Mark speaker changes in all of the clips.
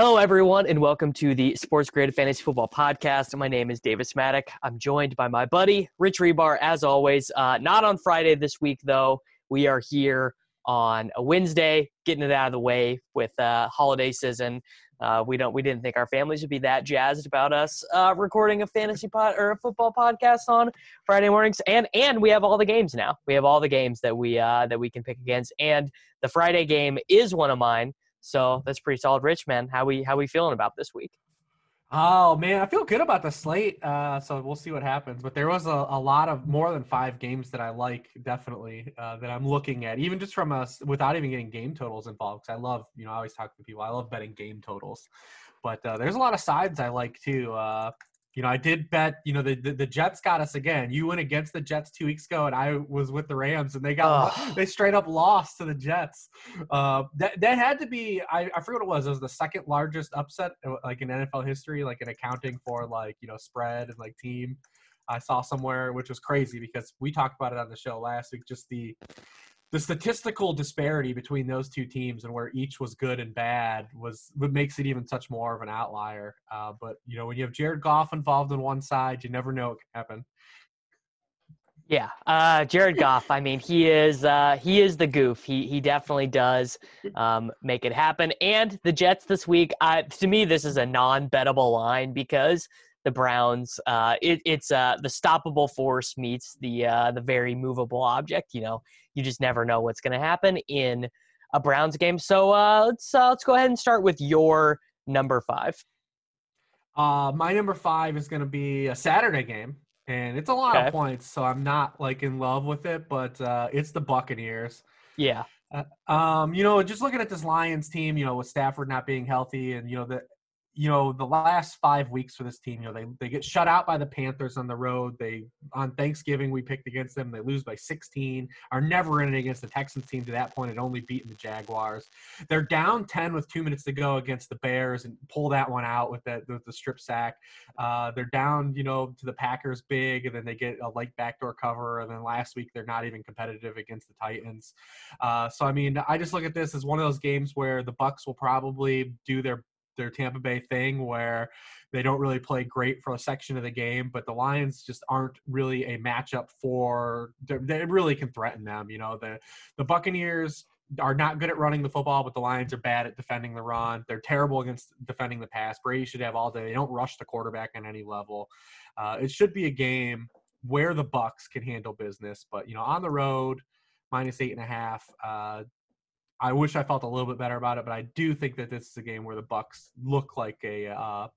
Speaker 1: Hello, everyone, and welcome to the SportsGrid Fantasy Football Podcast. My name is Davis Mattek. I'm joined by my buddy, Rich Hribar, as always. Uh, not on Friday this week, though. We are here on a Wednesday, getting it out of the way with uh, holiday season. Uh, we don't. We didn't think our families would be that jazzed about us uh, recording a fantasy pod or a football podcast on Friday mornings, and and we have all the games now. We have all the games that we uh, that we can pick against, and the Friday game is one of mine. So that's pretty solid. Rich, man, how we how we feeling about this week?
Speaker 2: Oh man, I feel good about the slate. Uh, so we'll see what happens. But there was a, a lot of more than five games that I like definitely uh, that I'm looking at, even just from us without even getting game totals involved. Because I love, you know, I always talk to people. I love betting game totals. But uh, there's a lot of sides I like too. You know, I did bet, you know, the, the, the, Jets got us again. You went against the Jets two weeks ago, and I was with the Rams, and they got oh. they straight up lost to the Jets. Uh, that that had to be I, I forget what it was. It was the second largest upset uh, like in NFL history, like in accounting for like you know spread and like team. I saw somewhere, which was crazy because we talked about it on the show last week. Just the the statistical disparity between those two teams and where each was good and bad was what makes it even such more of an outlier. Uh, but you know, when you have Jared Goff involved on one side, you never know what can happen.
Speaker 1: Yeah, uh, Jared Goff. I mean, he is uh, he is the goof. He he definitely does um, make it happen. And the Jets this week, uh, to me, this is a non-bettable line because the Browns. Uh, it, it's uh, the stoppable force meets the uh, the very movable object. You know, you just never know what's going to happen in a Browns game. So uh, let's uh, let's go ahead and start with your number five.
Speaker 2: Uh, my number five is going to be a Saturday game, and it's a lot okay. of points. So I'm not like in love with it, but uh, it's the Buccaneers.
Speaker 1: Yeah.
Speaker 2: Uh, um, you know, just looking at this Lions team, you know, with Stafford not being healthy, and you know the you know the last five weeks for this team you know they, they get shut out by the panthers on the road. They on thanksgiving we picked against them. They lose by 16 are never in it against the texans team to that point had only beaten the jaguars. They're down 10 with two minutes to go against the bears and pull that one out with the, with the strip sack. Uh, they're down you know to the packers big and then they get a late backdoor cover and then last week they're not even competitive against the titans. Uh, so i mean i just look at this as one of those games where the bucks will probably do their their Tampa Bay thing where they don't really play great for a section of the game, but the Lions just aren't really a matchup for they really can threaten them. You know, the the Buccaneers are not good at running the football, but the Lions are bad at defending the run. They're terrible against defending the pass. Brady should have all day. They don't rush the quarterback on any level. Uh, it should be a game where the Bucks can handle business, but you know, on the road, minus eight and a half. Uh, I wish I felt a little bit better about it, but I do think that this is a game where the Bucks look like a uh,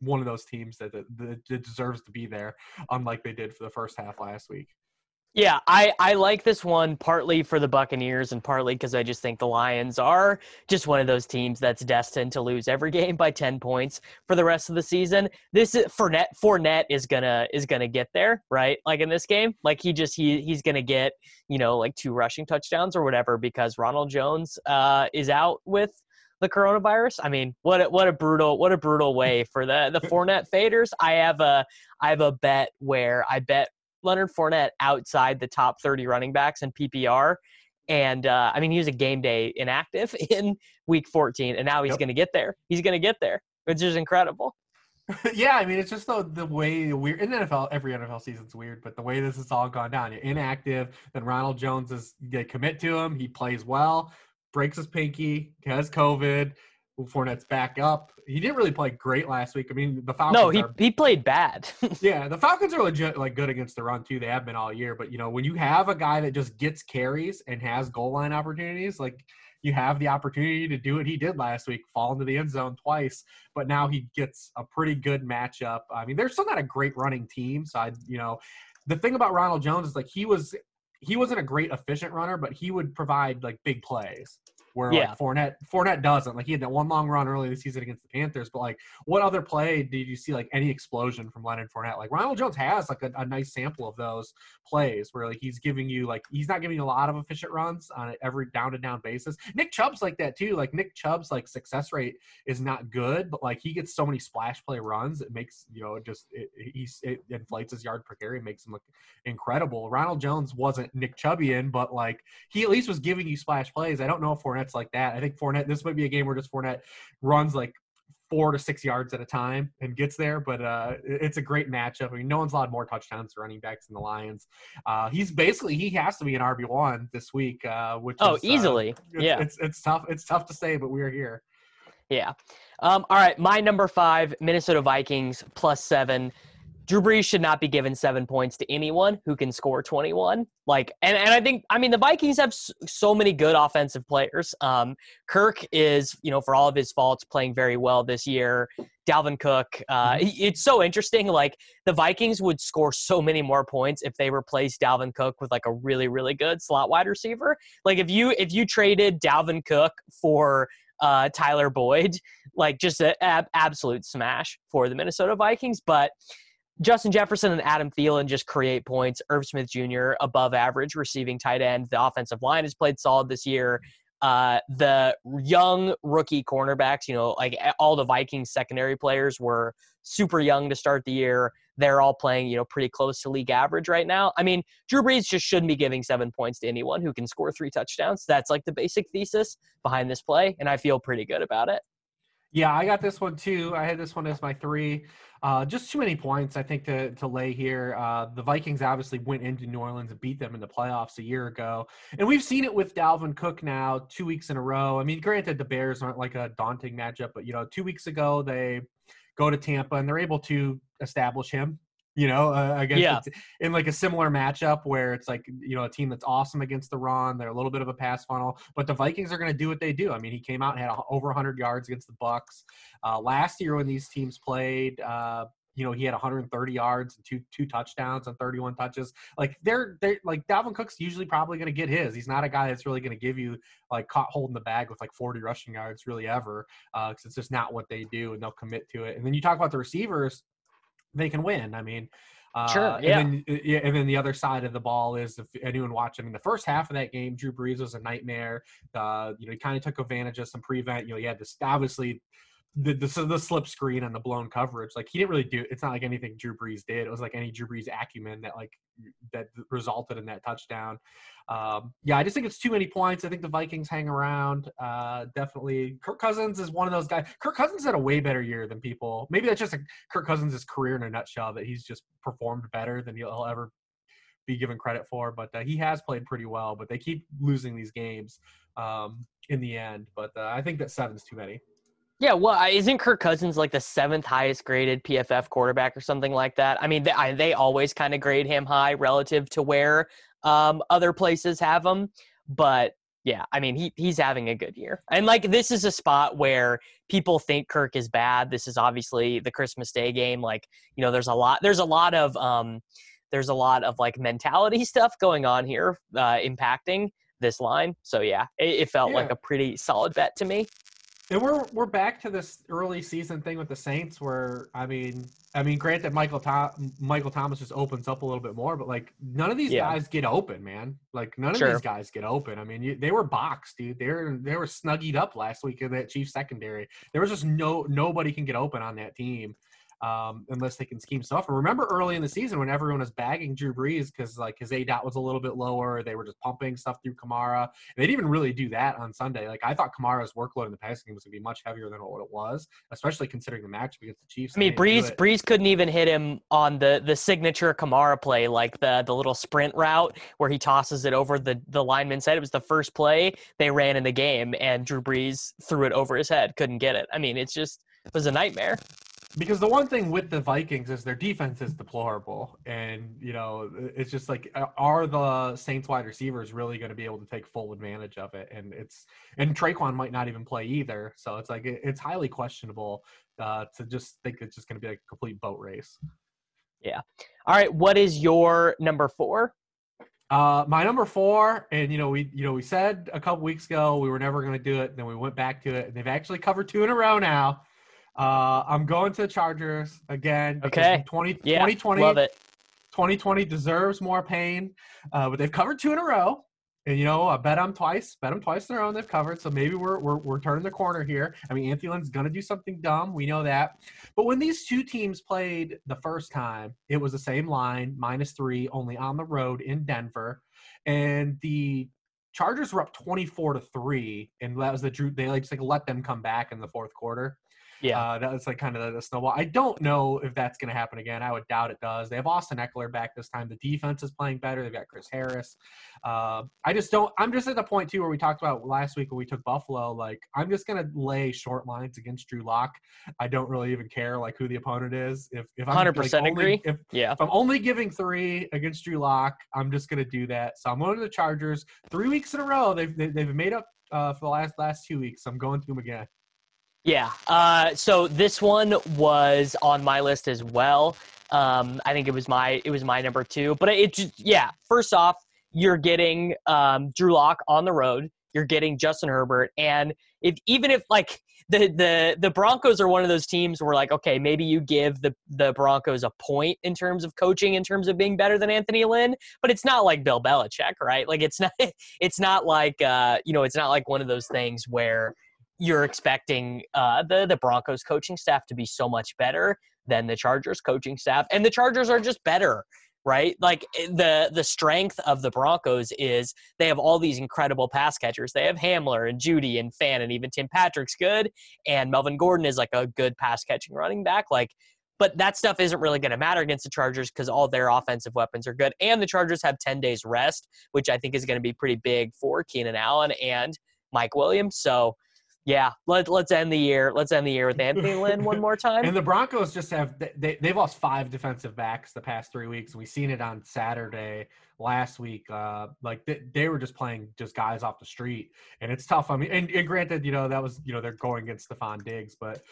Speaker 2: one of those teams that, that, that deserves to be there, unlike they did for the first half last week.
Speaker 1: Yeah, I, I like this one partly for the Buccaneers and partly because I just think the Lions are just one of those teams that's destined to lose every game by ten points for the rest of the season. This is Fournette Fournette is gonna is gonna get there, right? Like in this game, like he just he he's gonna get you know like two rushing touchdowns or whatever because Ronald Jones uh, is out with the coronavirus. I mean, what a, what a brutal what a brutal way for the the Fournette faders. I have a I have a bet where I bet Leonard Fournette outside the top 30 running backs in PPR. And uh, I mean, he was a game day inactive in week 14, and now he's yep. going to get there. He's going to get there, which is incredible.
Speaker 2: yeah, I mean, it's just the, the way we're in NFL. Every NFL season's weird, but the way this has all gone down, you're inactive. Then Ronald Jones is they commit to him. He plays well, breaks his pinky, has COVID Fournette's back up. He didn't really play great last week. I mean, the Falcons.
Speaker 1: No, he
Speaker 2: are,
Speaker 1: he played bad.
Speaker 2: yeah, the Falcons are legit like good against the run too. They have been all year. But you know, when you have a guy that just gets carries and has goal line opportunities, like you have the opportunity to do what he did last week, fall into the end zone twice. But now he gets a pretty good matchup. I mean, they're still not a great running team. So I, you know, the thing about Ronald Jones is like he was he wasn't a great efficient runner, but he would provide like big plays where
Speaker 1: Yeah.
Speaker 2: like Fournette Fournette doesn't. Like he had that one long run early this season against the Panthers, but like what other play did you see like any explosion from Leonard Fournette? Like Ronald Jones has like a, a nice sample of those plays where like he's giving you like he's not giving you a lot of efficient runs on every down to down basis. Nick Chubb's like that too. Like Nick Chubb's like success rate is not good, but like he gets so many splash play runs, it makes you know it just it, he's it inflates his yard per carry, and makes him look incredible. Ronald Jones wasn't Nick Chubbian, but like he at least was giving you splash plays. I don't know if Fournette's like that. I think Fournette this might be a game where just Fournette runs like four to six yards at a time and gets there. But uh, it's a great matchup. I mean, no one's allowed more touchdowns to running backs than the Lions. Uh, he's basically he has to be an RB one this week. Uh, which
Speaker 1: oh,
Speaker 2: is, uh,
Speaker 1: easily.
Speaker 2: it's,
Speaker 1: yeah.
Speaker 2: it's it's tough. It's tough to say, but we're here.
Speaker 1: Yeah. Um, all right. My number five, Minnesota Vikings plus seven. Drew Brees should not be given seven points to anyone who can score 21. Like, and, and I think, I mean, the Vikings have so many good offensive players. Um, Kirk is, you know, for all of his faults, playing very well this year. Dalvin Cook, uh, it's so interesting. Like, the Vikings would score so many more points if they replaced Dalvin Cook with like a really, really good slot wide receiver. Like, if you if you traded Dalvin Cook for uh, Tyler Boyd, like just an ab- absolute smash for the Minnesota Vikings. But Justin Jefferson and Adam Thielen just create points. Irv Smith Jr. above average receiving tight end. The offensive line has played solid this year. Uh, the young rookie cornerbacks, you know, like all the Vikings secondary players were super young to start the year. They're all playing, you know, pretty close to league average right now. I mean, Drew Brees just shouldn't be giving seven points to anyone who can score three touchdowns. That's like the basic thesis behind this play, and I feel pretty good about it.
Speaker 2: Yeah, I got this one too. I had this one as my three. Uh, just too many points, I think, to to lay here. Uh, the Vikings obviously went into New Orleans and beat them in the playoffs a year ago, and we've seen it with Dalvin Cook now two weeks in a row. I mean, granted, the Bears aren't like a daunting matchup, but you know, two weeks ago they go to Tampa and they're able to establish him. You know, uh, against
Speaker 1: Yeah.
Speaker 2: in like a similar matchup where it's like you know a team that's awesome against the run. They're a little bit of a pass funnel, but the Vikings are going to do what they do. I mean, he came out and had a, over 100 yards against the Bucks uh, last year when these teams played. Uh, you know, he had 130 yards and two two touchdowns on 31 touches. Like they're they like Dalvin Cook's usually probably going to get his. He's not a guy that's really going to give you like caught holding the bag with like 40 rushing yards really ever because it's just not what they do and they'll commit to it. And then you talk about the receivers, they can win. I mean, uh,
Speaker 1: Sure, yeah.
Speaker 2: And then, and then the other side of the ball is if anyone watched. I mean, the first half of that game, Drew Brees was a nightmare. Uh, you know, he kind of took advantage of some prevent. You know, he had this obviously the, the the slip screen and the blown coverage. Like he didn't really do. It's not like anything Drew Brees did. It was like any Drew Brees acumen that like that resulted in that touchdown. Um, yeah, I just think it's too many points. I think the Vikings hang around. Uh, definitely, Kirk Cousins is one of those guys. Kirk Cousins had a way better year than people. Maybe that's just a Kirk Cousins' career in a nutshell. That he's just performed better than he'll, ever be given credit for. But uh, he has played pretty well. But they keep losing these games um, in the end. But uh, I think that seven's too many.
Speaker 1: Yeah, well, isn't Kirk Cousins like the seventh highest graded PFF quarterback or something like that? I mean, they, I, they always kind of grade him high relative to where um, other places have him. But yeah, I mean, he he's having a good year, and like this is a spot where people think Kirk is bad. This is obviously the Christmas Day game. Like, you know, there's a lot. There's a lot of um, there's a lot of like mentality stuff going on here, uh, impacting this line. So yeah, it, it felt like a pretty solid bet to me.
Speaker 2: And we're we're back to this early season thing with the Saints, where I mean, I mean, granted, Michael Tom, Michael Thomas just opens up a little bit more, but like none of these
Speaker 1: Yeah.
Speaker 2: guys get open, man. Like none of
Speaker 1: Sure.
Speaker 2: these guys get open. I mean, you, they were boxed, dude. They were they were snuggied up last week in that Chiefs secondary. There was just no nobody can get open on that team. Um, unless they can scheme stuff. And remember early in the season when everyone was bagging Drew Brees because like his A dot was a little bit lower, they were just pumping stuff through Kamara. They didn't even really do that on Sunday. Like I thought Kamara's workload in the passing game was going to be much heavier than what it was, especially considering the match against the Chiefs.
Speaker 1: I mean, Brees Brees couldn't even hit him on the the signature Kamara play, like the the little sprint route where he tosses it over the the lineman said it was the first play they ran in the game, and Drew Brees threw it over his head, couldn't get it. I mean, it's just it was a nightmare
Speaker 2: because the one thing with the Vikings is their defense is deplorable, and you know it's just like are the Saints wide receivers really going to be able to take full advantage of it? And it's and Tre'Quan might not even play either, so it's like it's highly questionable uh, to just think it's just going to be a complete boat race.
Speaker 1: Yeah. All right. What is your number four?
Speaker 2: Uh, my number four, and you know we you know we said a couple weeks ago we were never going to do it, and then we went back to it, and they've actually covered two in a row now. Uh, I'm going to the Chargers again.
Speaker 1: Okay.
Speaker 2: 20, yeah, 2020,
Speaker 1: love it.
Speaker 2: 2020 deserves more pain, uh, but they've covered two in a row. And you know, I bet them twice. Bet them twice in a row. They've covered, so maybe we're we're, we're turning the corner here. I mean, Anthony Lynn's gonna do something dumb. We know that. But when these two teams played the first time, it was the same line, minus three, only on the road in Denver, and the Chargers were up 24 to three, and that was the Drew. They like just like let them come back in the fourth quarter.
Speaker 1: Yeah,
Speaker 2: uh, that was like kind of the snowball. I don't know if that's going to happen again. I would doubt it does. They have Austin Ekeler back this time. The defense is playing better. They've got Chris Harris. Uh, I just don't. I'm just at the point too where we talked about last week when we took Buffalo. Like I'm just going to lay short lines against Drew Lock. I don't really even care like who the opponent is. If if I'm
Speaker 1: 100 percent
Speaker 2: like,
Speaker 1: agree.
Speaker 2: If,
Speaker 1: yeah.
Speaker 2: If I'm only giving three against Drew Lock, I'm just going to do that. So I'm going to the Chargers three weeks in a row. They've they, have they have made up uh, for the last last two weeks. I'm going to them again.
Speaker 1: Yeah. Uh, so this one was on my list as well. Um, I think it was my it was my number two. But it just yeah. First off, you're getting um, Drew Lock on the road. You're getting Justin Herbert, and if even if like the the the Broncos are one of those teams where like okay maybe you give the the Broncos a point in terms of coaching in terms of being better than Anthony Lynn, but it's not like Bill Belichick, right? Like it's not it's not like uh, you know it's not like one of those things where you're expecting uh, the the Broncos coaching staff to be so much better than the Chargers coaching staff, and the Chargers are just better, right? Like eh, the the strength of the Broncos is they have all these incredible pass catchers. They have Hamler and Jeudy and Fant, and even Tim Patrick's good, and Melvin Gordon is like a good pass catching running back. Like but that stuff isn't really going to matter against the Chargers because all their offensive weapons are good. And the Chargers have 10 days rest, which I think is going to be pretty big for Keenan Allen and Mike Williams. So yeah, let, let's end the year. Let's end the year with Anthony Lynn one more time.
Speaker 2: And the Broncos just have they they've lost five defensive backs the past three weeks. We've seen it on Saturday last week. Uh, like they, they were just playing just guys off the street, and it's tough. I mean, and, and granted, you know that was you know they're going against Stefon Diggs, but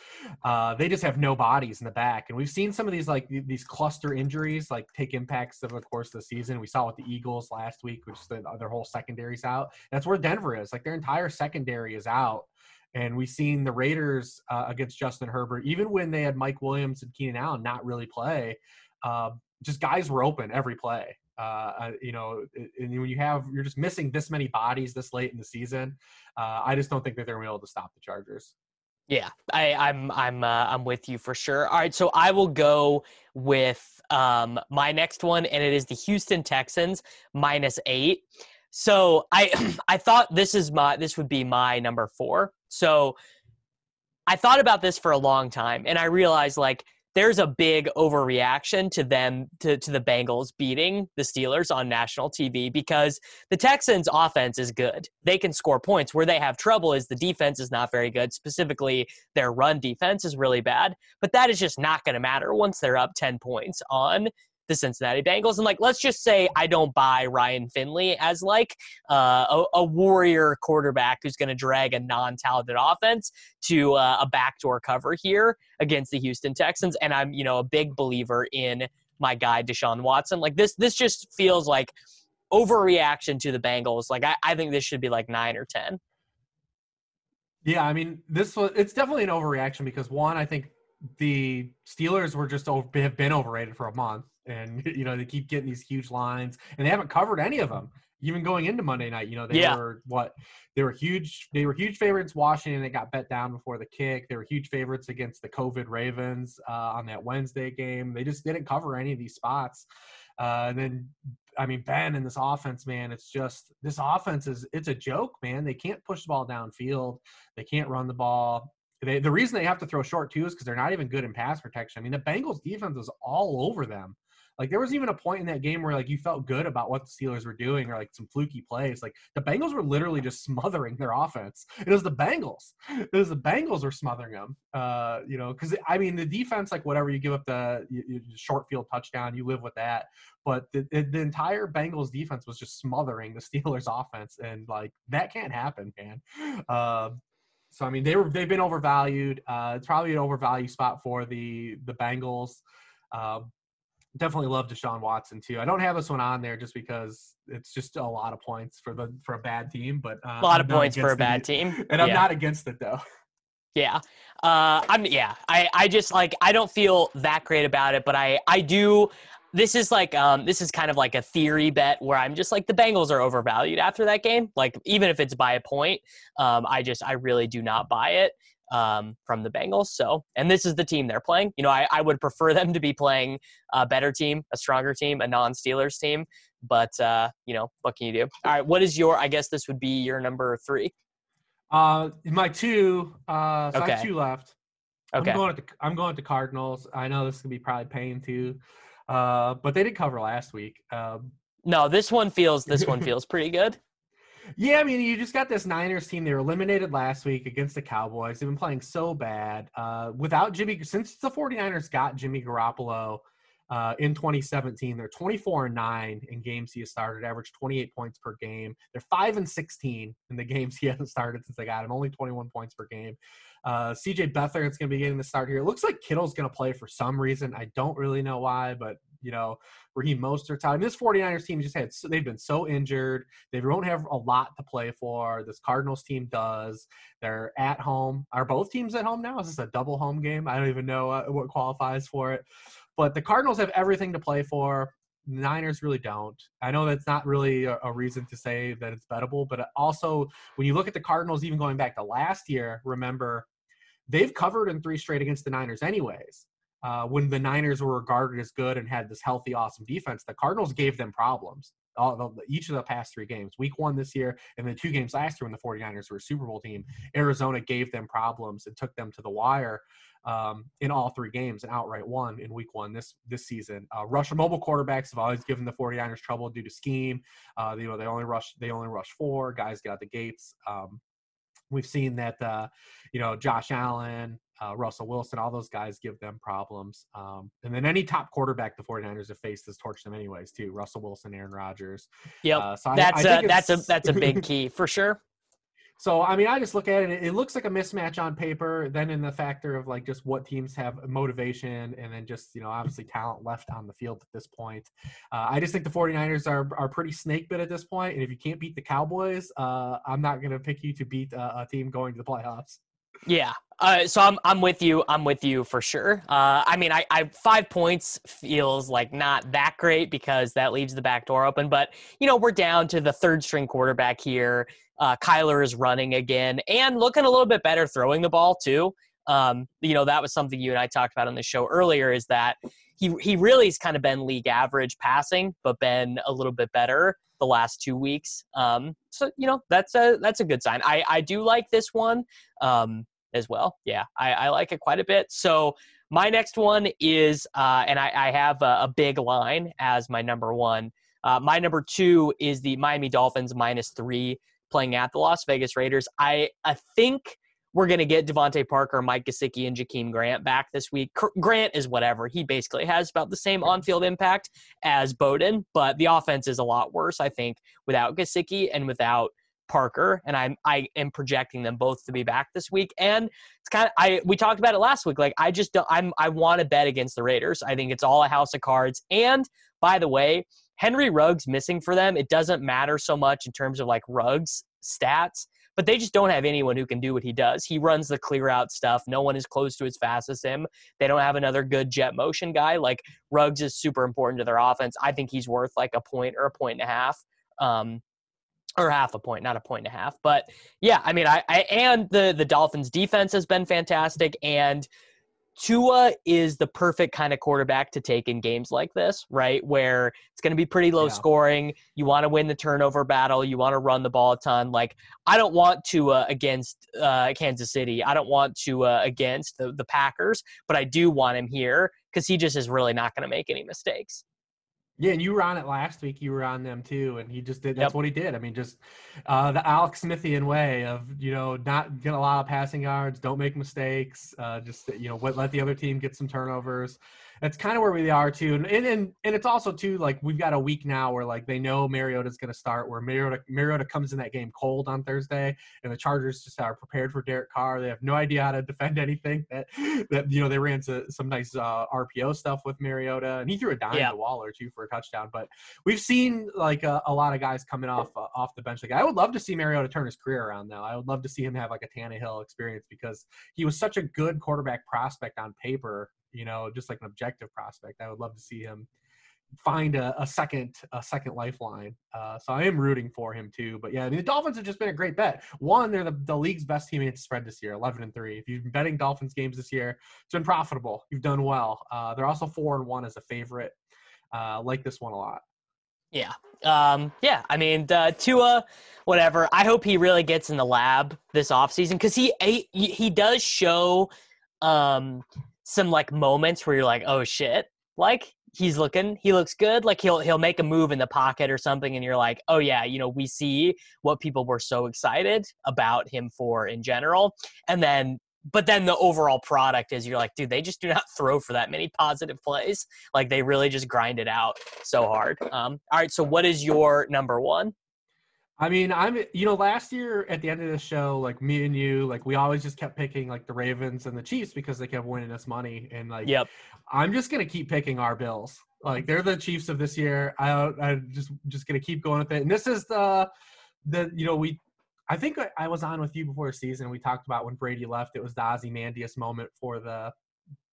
Speaker 2: uh, they just have no bodies in the back. And we've seen some of these like these cluster injuries like take impacts of the course of the season. We saw with the Eagles last week, which the, their whole secondary's out. That's where Denver is. Like their entire secondary is out. And we've seen the Raiders uh, against Justin Herbert, even when they had Mike Williams and Keenan Allen not really play, uh, just guys were open every play. Uh, you know, and when you have you're just missing this many bodies this late in the season, uh, I just don't think that they're going to be able to stop the Chargers.
Speaker 1: Yeah, I, I'm I'm uh, I'm with you for sure. All right, so I will go with um, my next one, and it is the Houston Texans minus eight. So I I thought this is my this would be my number four. So I thought about this for a long time, and I realized like there's a big overreaction to them to, to the Bengals beating the Steelers on national TV because the Texans offense is good. They can score points. Where they have trouble is the defense is not very good. Specifically, their run defense is really bad. But that is just not going to matter once they're up 10 points on the Cincinnati Bengals. And like, let's just say I don't buy Ryan Finley as like uh, a, a, warrior quarterback who's going to drag a non-talented offense to uh, a backdoor cover here against the Houston Texans. And I'm, you know, a big believer in my guy Deshaun Watson. Like this, this just feels like overreaction to the Bengals. Like I, I think this should be like nine or ten.
Speaker 2: Yeah, I mean, this was it's definitely an overreaction because one, I think the Steelers were just over, have been overrated for a month and you know they keep getting these huge lines and they haven't covered any of them even going into Monday night, you know, they
Speaker 1: Yeah.
Speaker 2: were what they were huge. They were huge favorites. Washington, they got bet down before the kick. They were huge favorites against the COVID Ravens uh, on that Wednesday game. They just didn't cover any of these spots. Uh, and then, I mean, Ben and this offense, man, it's just this offense is it's a joke, man. They can't push the ball downfield. They can't run the ball. They, the reason they have to throw short too is because they're not even good in pass protection. I mean, the Bengals defense was all over them. Like there was even a point in that game where like you felt good about what the Steelers were doing or like some fluky plays. Like the Bengals were literally just smothering their offense. It was the Bengals. It was the Bengals were smothering them. Uh, you know, because I mean the defense, like whatever you give up the you, you, short field touchdown, you live with that. But the, the, the entire Bengals defense was just smothering the Steelers offense, and like that can't happen, man. Uh, so I mean they were they've been overvalued. Uh, it's probably an overvalued spot for the the Bengals. Um, definitely love Deshaun Watson too. I don't have this one on there just because it's just a lot of points for the for a bad team, but uh,
Speaker 1: A lot
Speaker 2: I'm
Speaker 1: of points for a bad
Speaker 2: it,
Speaker 1: team.
Speaker 2: and I'm
Speaker 1: Yeah.
Speaker 2: not against it though.
Speaker 1: Yeah. Uh I'm yeah. I I just like I don't feel that great about it, but I I do this is like um this is kind of like a theory bet where I'm just like the Bengals are overvalued after that game. Like even if it's by a point, um I just I really do not buy it um from the Bengals. So, and this is the team they're playing. You know, I I would prefer them to be playing a better team, a stronger team, a non-Steelers team, but uh, you know, what can you do? All right, what is your I guess this would be your number 3.
Speaker 2: Uh, my two. Uh, so I
Speaker 1: Okay.
Speaker 2: have two left.
Speaker 1: Okay.
Speaker 2: I'm going to I'm going to Cardinals. I know this could be probably pain too, uh, but they did cover last week. Um,
Speaker 1: No, this one feels this one feels pretty good.
Speaker 2: Yeah, I mean, you just got this Niners team. They were eliminated last week against the Cowboys. They've been playing so bad. Uh, without Jimmy, since the 49ers got Jimmy Garoppolo uh, in 2017, they're 24 and 9 in games he has started, average 28 points per game. They're 5 and 16 in the games he hasn't started since they got him, only 21 points per game. Uh, CJ Beathard's going to be getting the start here. It looks like Kittle's going to play for some reason. I don't really know why, but you know, Raheem Mostert's out. I mean, this 49ers team just had, they've been so injured. They don't have a lot to play for. This Cardinals team does. They're at home. Are both teams at home now? Is this a double home game? I don't even know uh, what qualifies for it. But the Cardinals have everything to play for. Niners really don't. I know that's not really a, a reason to say that it's bettable, but also when you look at the Cardinals, even going back to last year, remember they've covered in three straight against the Niners, anyways. Uh, when the Niners were regarded as good and had this healthy, awesome defense, the Cardinals gave them problems. All the, each of the past three games, week one this year, and the two games last year when the 49ers were a Super Bowl team, Arizona gave them problems and took them to the wire um, in all three games and outright won in week one this this season. Uh, mobile quarterbacks have always given the 49ers trouble due to scheme. Uh, you know, they only rush they only rush four guys get out the gates. Um, we've seen that uh, you know Josh Allen, uh, Russell Wilson, all those guys give them problems. Um, and then any top quarterback the 49ers have faced has torched them anyways too. Russell Wilson, Aaron Rodgers.
Speaker 1: Yep.
Speaker 2: Uh, so
Speaker 1: that's
Speaker 2: I
Speaker 1: a
Speaker 2: think
Speaker 1: that's a that's a big key for sure.
Speaker 2: So I mean, I just look at it. It looks like a mismatch on paper. Then in the factor of like just what teams have motivation, and then just you know obviously talent left on the field at this point. Uh, I just think the 49ers are are pretty snake bit at this point. And if you can't beat the Cowboys, uh, I'm not going to pick you to beat a, a team going to the playoffs.
Speaker 1: Yeah. Uh, so I'm I'm with you. I'm with you for sure. Uh, I mean, I, I five points feels like not that great because that leaves the back door open. But you know, we're down to the third string quarterback here. Uh, Kyler is running again and looking a little bit better throwing the ball too. Um, you know, that was something you and I talked about on the show earlier. Is that he he really has kind of been league average passing, but been a little bit better the last two weeks. Um, so you know, that's a that's a good sign. I I do like this one. Um, as well. Yeah, I, I like it quite a bit. So my next one is, uh, and I, I have a, a big line as my number one. Uh, my number two is the Miami Dolphins minus three playing at the Las Vegas Raiders. I, I think we're going to get DeVante Parker, Mike Gesicki, and Jakeem Grant back this week. Grant is whatever. He basically has about the same on field impact as Bowden, but the offense is a lot worse, I think, without Gesicki and without Parker, and I'm I am projecting them both to be back this week. And it's kind of I we talked about it last week. Like I just don't I'm I want to bet against the Raiders. I think it's all a house of cards. And by the way, Henry Ruggs missing for them. It doesn't matter so much in terms of like Ruggs stats, but they just don't have anyone who can do what he does. He runs the clear out stuff. No one is close to as fast as him. They don't have another good jet motion guy. Like Ruggs is super important to their offense. I think he's worth like a point or a point and a half. Um, or half a point, not a point and a half. But yeah, I mean, I, I and the the Dolphins defense has been fantastic, and Tua is the perfect kind of quarterback to take in games like this, right? Where it's going to be pretty low
Speaker 2: Yeah.
Speaker 1: scoring. You want to win the turnover battle. You want to run the ball a ton. Like I don't want Tua against uh, Kansas City. I don't want Tua against the, the Packers, but I do want him here because he just is really not going to make any mistakes.
Speaker 2: Yeah, and you were on it last week. You were on them too, and he just did. That's
Speaker 1: Yep.
Speaker 2: what he did. I mean, just uh, the Alex Smithian way of you know not get a lot of passing yards, don't make mistakes, uh, just you know let, let the other team get some turnovers. That's kind of where we are too, and and and, it's also too like we've got a week now where like they know Mariota's going to start. Where Mariota Mariota comes in that game cold on Thursday, and the Chargers just are prepared for Derek Carr. They have no idea how to defend anything. That that you know they ran to some nice uh, RPO stuff with Mariota, and he threw a dime
Speaker 1: Yeah.
Speaker 2: to Waller too for a touchdown. But we've seen like a, a lot of guys coming off uh, off the bench. Like I would love to see Mariota turn his career around now. I would love to see him have like a Tannehill experience because he was such a good quarterback prospect on paper. You know, just like an objective prospect. I would love to see him find a, a second a second lifeline. Uh, so I am rooting for him too. But yeah, I mean, the Dolphins have just been a great bet. One, they're the, the league's best team against spread this year, eleven and three. If you've been betting Dolphins games this year, it's been profitable. You've done well. Uh, they're also four and one as a favorite. Uh, like this one a lot.
Speaker 1: Yeah. Um, yeah. I mean, uh, Tua, whatever. I hope he really gets in the lab this offseason because he, he he does show um, some like moments where you're like, oh shit, like he's looking, he looks good. Like he'll he'll make a move in the pocket or something, and you're like, oh yeah, you know, we see what people were so excited about him for in general, and then. But then the overall product is you're like, dude, they just do not throw for that many positive plays. Like they really just grind it out so hard. Um, all right, so what is your number one?
Speaker 2: I mean, I'm you know last year at the end of the show, like me and you, like we always just kept picking like the Ravens and the Chiefs because they kept winning us money, and like
Speaker 1: Yep.
Speaker 2: I'm just gonna keep picking our Bills. Like they're the Chiefs of this year. I I just just gonna keep going with it. And this is the the you know we I think I- was on with you before the season. We talked about when Brady left. It was the Ozymandias moment for the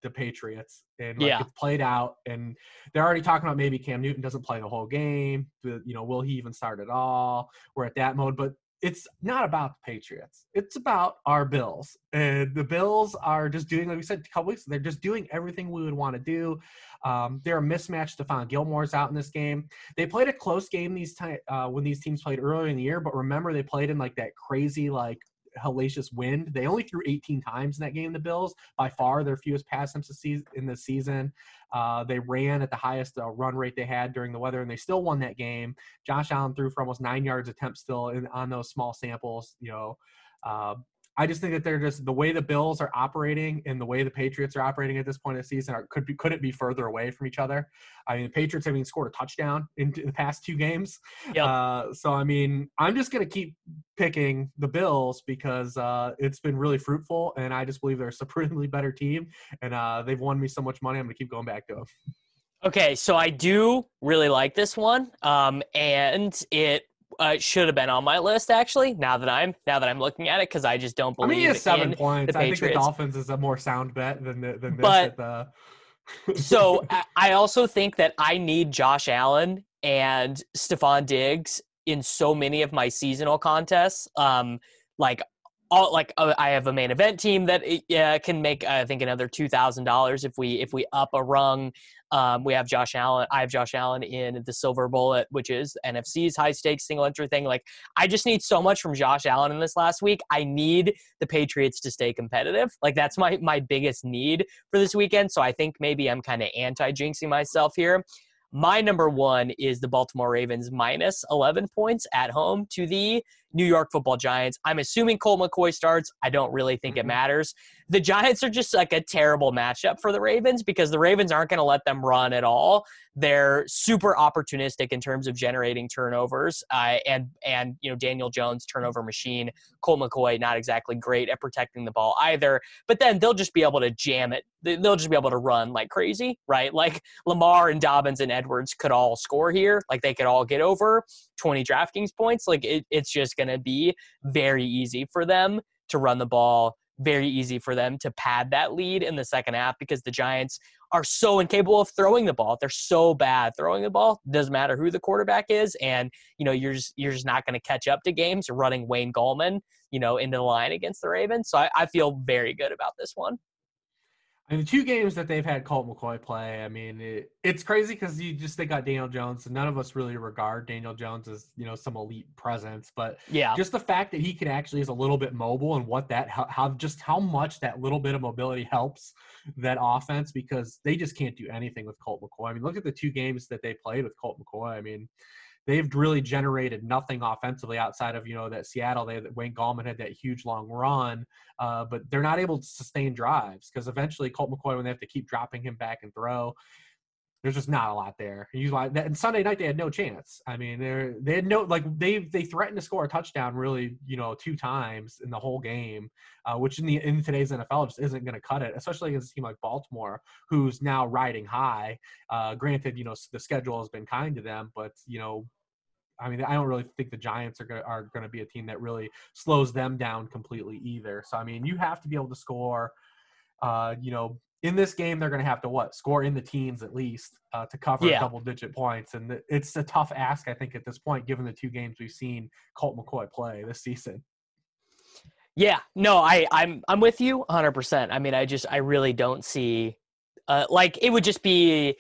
Speaker 2: the Patriots, and like
Speaker 1: Yeah.
Speaker 2: it's played out. And they're already talking about maybe Cam Newton doesn't play the whole game. You know, will he even start at all? We're at that mode, but it's not about the Patriots. It's about our Bills, and the Bills are just doing, like we said a couple weeks. They're just doing everything we would want to do. Um, they're a mismatch. Stephon Gilmore's out in this game. They played a close game these time uh, when these teams played earlier in the year, but remember they played in like that crazy like hellacious wind. They only threw 18 times in that game. The Bills by far their fewest pass attempts in the season. Uh, they ran at the highest uh, run rate they had during the weather, and they still won that game. Josh Allen threw for almost nine yards attempt still in, on those small samples. You know, uh, I just think that they're just the way the Bills are operating and the way the Patriots are operating at this point of the season are, could be couldn't be further away from each other. I mean, the Patriots haven't even scored a touchdown in the past two games.
Speaker 1: Yep.
Speaker 2: Uh, so I mean, I'm just gonna keep picking the Bills because uh, it's been really fruitful, and I just believe they're a supremely better team, and uh, they've won me so much money. I'm gonna keep going back to them.
Speaker 1: Okay, so I do really like this one, um, and it uh, should have been on my list actually. Now that I'm now that I'm looking at it, because I just don't believe.
Speaker 2: I mean, he seven
Speaker 1: in
Speaker 2: points.
Speaker 1: the
Speaker 2: I think the Dolphins is a more sound bet than the, than this.
Speaker 1: But-
Speaker 2: at the...
Speaker 1: so I- I also think that I need Josh Allen and Stefon Diggs in so many of my seasonal contests. Um, like all like uh, I have a main event team that uh, can make I think another two thousand dollars if we if we up a rung. Um, we have Josh Allen. I have Josh Allen in the Silver Bullet, which is NFFC's high stakes single entry thing. Like I just need so much from Josh Allen in this last week. I need the Patriots to stay competitive. Like that's my my biggest need for this weekend. So I think maybe I'm kind of anti jinxing myself here. My number one is the Baltimore Ravens minus 11 points at home to the New York football Giants. I'm assuming Colt McCoy starts. I don't really think it
Speaker 2: Mhm.
Speaker 1: matters. The Giants are just like a terrible matchup for the Ravens because the Ravens aren't going to let them run at all. They're super opportunistic in terms of generating turnovers, uh, and and you know Daniel Jones turnover machine. Colt McCoy not exactly great at protecting the ball either. But then they'll just be able to jam it. They- They'll just be able to run like crazy, right? Like Lamar and Dobbins and Edwards could all score here. Like they could all get over 20 DraftKings points. Like it, it's just going to be very easy for them to run the ball very easy for them to pad that lead in the second half because the Giants are so incapable of throwing the ball. They're so bad throwing the ball. Doesn't matter who the quarterback is, and you know you're just you're just not going to catch up to games running Wayne Gallman, you know, into the line against the Ravens. So I, I feel very good about this one.
Speaker 2: I mean, the two games that they've had Colt McCoy play, I mean, it, it's crazy because you just they got Daniel Jones, and none of us really regard Daniel Jones as you know some elite presence, but
Speaker 1: yeah,
Speaker 2: just the fact that he can actually is a little bit mobile and what that how, how just how much that little bit of mobility helps that offense because they just can't do anything with Colt McCoy. I mean, look at the two games that they played with Colt McCoy. I mean, they've really generated nothing offensively outside of you know that Seattle. They Wayne Gallman had that huge long run, uh, but they're not able to sustain drives because eventually Colt McCoy when they have to keep dropping him back and throw. There's just not a lot there. You. And Sunday night they had no chance. I mean, they they had no like they they threatened to score a touchdown really you know two times in the whole game, uh, which in the in today's NFL just isn't going to cut it, especially against a team like Baltimore who's now riding high. Uh, granted, you know the schedule has been kind to them, but you know I mean, I don't really think the Giants are going are going to be a team that really slows them down completely either. So I mean, you have to be able to score. Uh, you know, in this game, they're going to have to what score in the teens at least uh, to cover yeah. double digit points, and it's a tough ask, I think, at this point, given the two games we've seen Colt McCoy play this season.
Speaker 1: Yeah, no, I I'm I'm with you 100. percent I mean, I just I really don't see, uh, like it would just be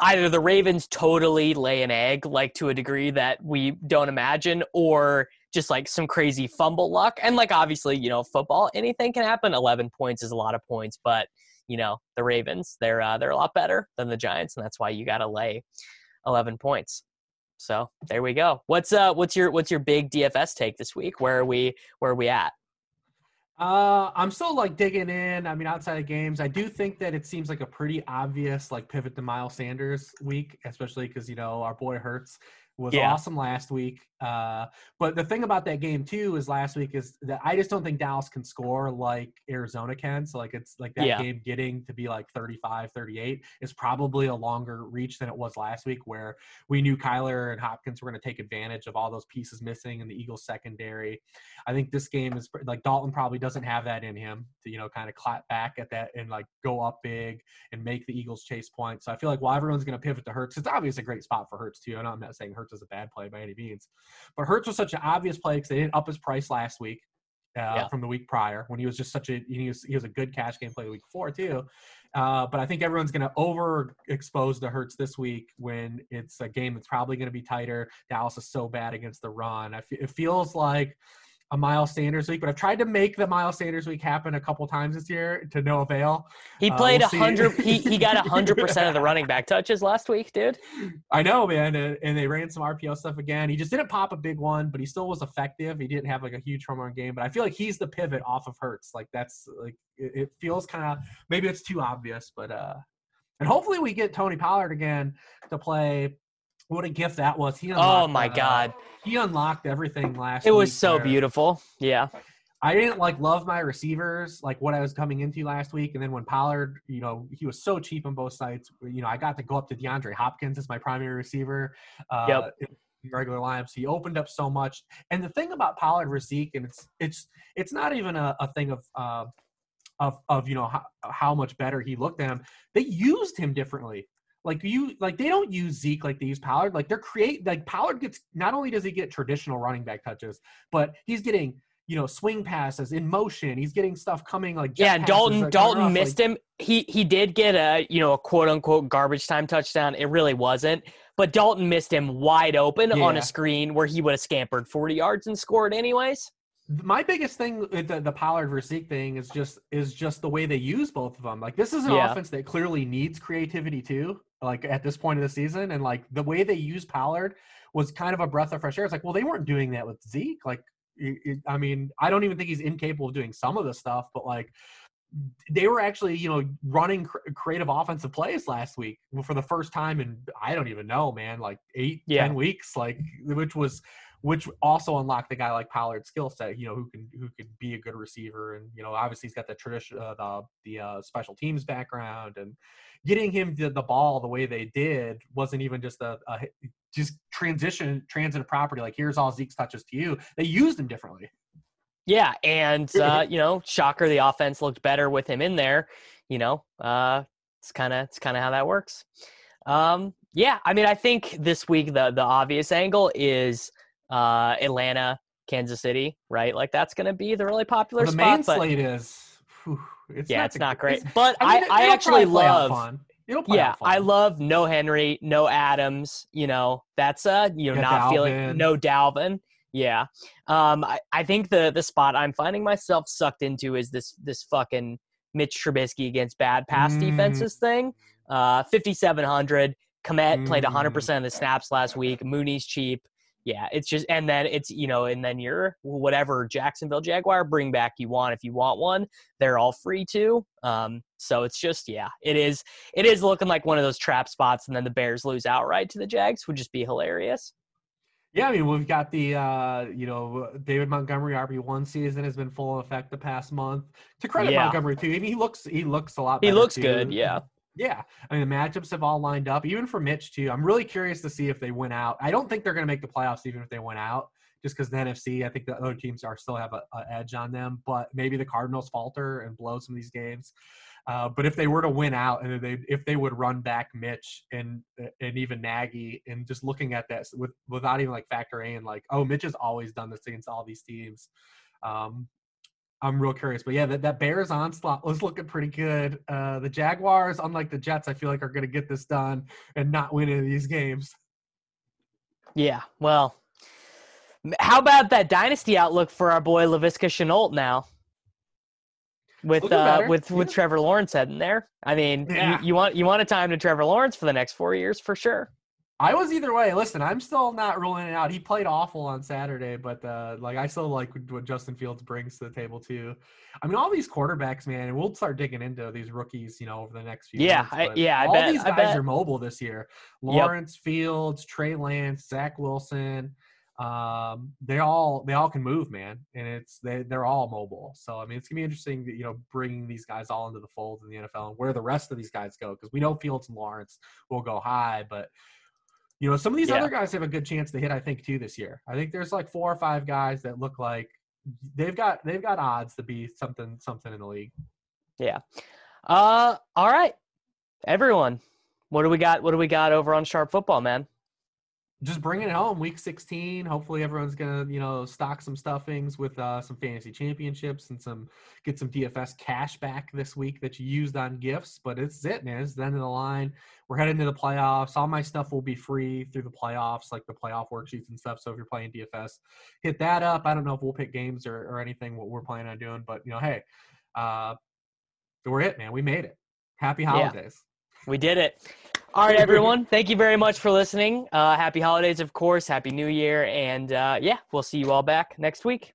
Speaker 1: either the Ravens totally lay an egg, like to a degree that we don't imagine, or just like some crazy fumble luck. And like obviously, you know, football, anything can happen. Eleven points is a lot of points, but you know, the Ravens, they're uh, they're a lot better than the Giants, and that's why you got to lay eleven points. So there we go. What's uh what's your what's your big DFS take this week? Where are we where are we at?
Speaker 2: Uh, I'm still like digging in. I mean, outside of games, I do think that it seems like a pretty obvious like pivot to Miles Sanders week, especially because you know our boy Hurts was yeah. awesome last week. Uh, but the thing about that game too is last week is that I just don't think Dallas can score like Arizona can. So like it's like that yeah. game getting to be like 35, 38 is probably a longer reach than it was last week where we knew Kyler and Hopkins were going to take advantage of all those pieces missing in the Eagles secondary. I think this game is like Dalton probably doesn't have that in him to, you know, kind of clap back at that and like go up big and make the Eagles chase points. So I feel like while everyone's going to pivot to Hurts, it's obviously a great spot for Hurts too. And I'm not saying Hurts is a bad play by any means. But Hurts was such an obvious play because they didn't up his price last week uh, yeah. from the week prior when he was just such a he was, he was a good cash game play the week before too. Uh, but I think everyone's going to overexpose the Hurts this week when it's a game that's probably going to be tighter. Dallas is so bad against the run. it feels like a Miles Sanders week, but I've tried to make the Miles Sanders week happen a couple times this year to no avail.
Speaker 1: He uh, played a uh, we'll hundred. he he got a hundred percent of the running back touches last week, dude.
Speaker 2: I know, man, and, and, they ran some RPO stuff again. He just didn't pop a big one, but he still was effective. He didn't have like a huge home run game, but I feel like he's the pivot off of Hurts. Like that's like it, it feels kind of maybe it's too obvious, but uh, and hopefully we get Tony Pollard again to play what a gift that was. He
Speaker 1: oh my uh, god,
Speaker 2: he unlocked everything last. Week.
Speaker 1: It was so beautiful. Yeah.
Speaker 2: I didn't like love my receivers, like what I was coming into last week. And then when Pollard, you know, he was so cheap on both sides. You know, I got to go up to DeAndre Hopkins as my primary receiver. Uh, yep. Regular lineups, he opened up so much. And the thing about Pollard Zeke, and it's it's it's not even a, a thing of uh, of of you know how, how much better he looked at him. They used him differently. Like you, like they don't use Zeke like they use Pollard. Like they're create like Pollard gets not only does he get traditional running back touches, but he's getting you know swing passes in motion. He's getting stuff coming like
Speaker 1: yeah. And Dalton Dalton missed like, him. He he did get a you know a quote unquote garbage time touchdown. It really wasn't, but Dalton missed him wide open yeah. on a screen where he would have scampered forty yards and scored anyways
Speaker 2: my biggest thing the, the Pollard versus Zeke thing is just is just the way they use both of them. Like this is an yeah. offense that clearly needs creativity too. Like at this point of the season, and like the way they use Pollard was kind of a breath of fresh air. It's like, well, they weren't doing that with Zeke. Like, it, it, I mean, I don't even think he's incapable of doing some of the stuff, but like they were actually, you know, running cr- creative offensive plays last week for the first time in I don't even know, man, like eight, yeah. ten weeks, like which was which also unlocked the guy like Pollard's skill set, you know, who can who could be a good receiver, and you know, obviously he's got the tradition, uh, the the uh, special teams background, and getting him the, the ball the way they did wasn't even just a, a just transition transitive property. Like here's all Zeke's touches to you. They used him differently.
Speaker 1: Yeah, and uh, you know, shocker, the offense looked better with him in there. You know, uh, it's kind of it's kind of how that works. Um, yeah, I mean, I think this week the the obvious angle is uh, Atlanta, Kansas City, right? Like that's going to be the really popular
Speaker 2: the
Speaker 1: spot.
Speaker 2: main
Speaker 1: but
Speaker 2: slate is. whew, it's
Speaker 1: yeah,
Speaker 2: not
Speaker 1: it's
Speaker 2: the-
Speaker 1: not great.
Speaker 2: it's-
Speaker 1: But
Speaker 2: I, mean,
Speaker 1: I, I actually
Speaker 2: probably play out
Speaker 1: love.
Speaker 2: It'll play
Speaker 1: Yeah. I love no Henry, no Adams. You know, that's a you know,
Speaker 2: Yeah,
Speaker 1: not feeling no Dalvin. Yeah, um, I, I think the the spot I'm finding myself sucked into is this this fucking Mitch Trubisky against bad pass
Speaker 2: Mm.
Speaker 1: defenses thing. Uh, 5700. Kmet played 100
Speaker 2: Mm.
Speaker 1: percent of the snaps last week. Mooney's cheap. Yeah, it's just and then it's you know and then you're whatever Jacksonville Jaguar bring back you want if you want one they're all free too. Um, so it's just yeah, it is it is looking like one of those trap spots, and then the Bears lose outright to the Jags would just be hilarious.
Speaker 2: Yeah, I mean, we've got the uh, you know David Montgomery RB one season has been full effect the past month. To credit
Speaker 1: Yeah.
Speaker 2: Montgomery too, I mean, he looks he looks a lot. Better.
Speaker 1: He looks
Speaker 2: too.
Speaker 1: good, yeah.
Speaker 2: Yeah, I mean the matchups have all lined up, even for Mitch too. I'm really curious to see if they win out. I don't think they're going to make the playoffs, even if they win out, just because the NFC. I think the other teams are still have a, a edge on them, but maybe the Cardinals falter and blow some of these games. Uh, but if they were to win out, and they if they would run back Mitch and and even Nagy, and just looking at that with without even like factoring in like, oh, Mitch has always done this against all these teams. Um, I'm real curious, but yeah, that, that Bears onslaught was looking pretty good. Uh, the Jaguars, unlike the Jets, I feel like are going to get this done and not win any of these games.
Speaker 1: Yeah, well, how about that dynasty outlook for our boy Laviska Shenault now? With uh, with with
Speaker 2: yeah.
Speaker 1: Trevor Lawrence heading there, I mean, you- you, want you want a time to Trevor Lawrence for the next four years for sure.
Speaker 2: I was either way. Listen, I'm still not ruling it out. He played awful on Saturday, but uh, like I still like what Justin Fields brings to the table too. I mean, all these quarterbacks, man, and we'll start digging into these rookies, you know, over the next few.
Speaker 1: Yeah,
Speaker 2: months,
Speaker 1: I- yeah, I
Speaker 2: all
Speaker 1: bet-
Speaker 2: these
Speaker 1: I
Speaker 2: guys
Speaker 1: bet.
Speaker 2: are mobile this year. Lawrence, Fields, Trey Lance, Zach Wilson. Um, they all they all can move, man, and it's they they're all mobile. So I mean, it's gonna be interesting, that, you know, bringing these guys all into the fold in the NFL and where the rest of these guys go because we know Fields and Lawrence will go high, but you know, some of these
Speaker 1: Yeah.
Speaker 2: other guys have a good chance to hit. I think too this year. I think there's like four or five guys that look like they've got they've got odds to be something something in the league.
Speaker 1: Yeah. Uh, all right, everyone, what do we got? What do we got over on Sharp Football, man?
Speaker 2: Just bring it home, week 16. Hopefully, everyone's gonna you know stock some stuffings with uh, some fantasy championships and some get some DFS cash back this week that you used on gifts. But it's it, man. It's the end of the line. We're heading to the playoffs. All my stuff will be free through the playoffs, like the playoff worksheets and stuff. So if you're playing DFS, hit that up. I don't know if we'll pick games or, or anything what we're planning on doing, but you know, hey, uh, we're it, man. We made it. Happy holidays.
Speaker 1: We did it. All right, everyone. Thank you very much for listening. Uh, happy holidays, of course. Happy New Year, and uh, yeah, we'll see you all back next week.